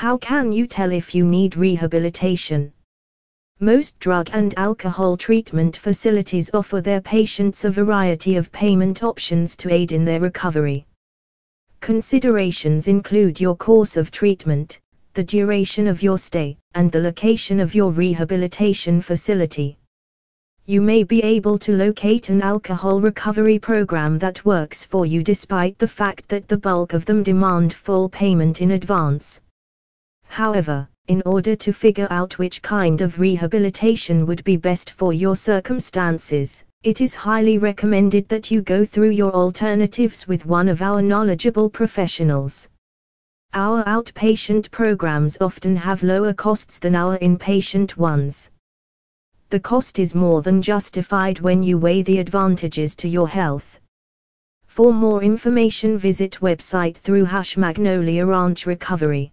How can you tell if you need rehabilitation? Most drug and alcohol treatment facilities offer their patients a variety of payment options to aid in their recovery. Considerations include your course of treatment, the duration of your stay, and the location of your rehabilitation facility. You may be able to locate an alcohol recovery program that works for you despite the fact that the bulk of them demand full payment in advance. However, in order to figure out which kind of rehabilitation would be best for your circumstances, it is highly recommended that you go through your alternatives with one of our knowledgeable professionals. Our outpatient programs often have lower costs than our inpatient ones. The cost is more than justified when you weigh the advantages to your health. For more information visit website through Hash Magnolia Ranch Recovery.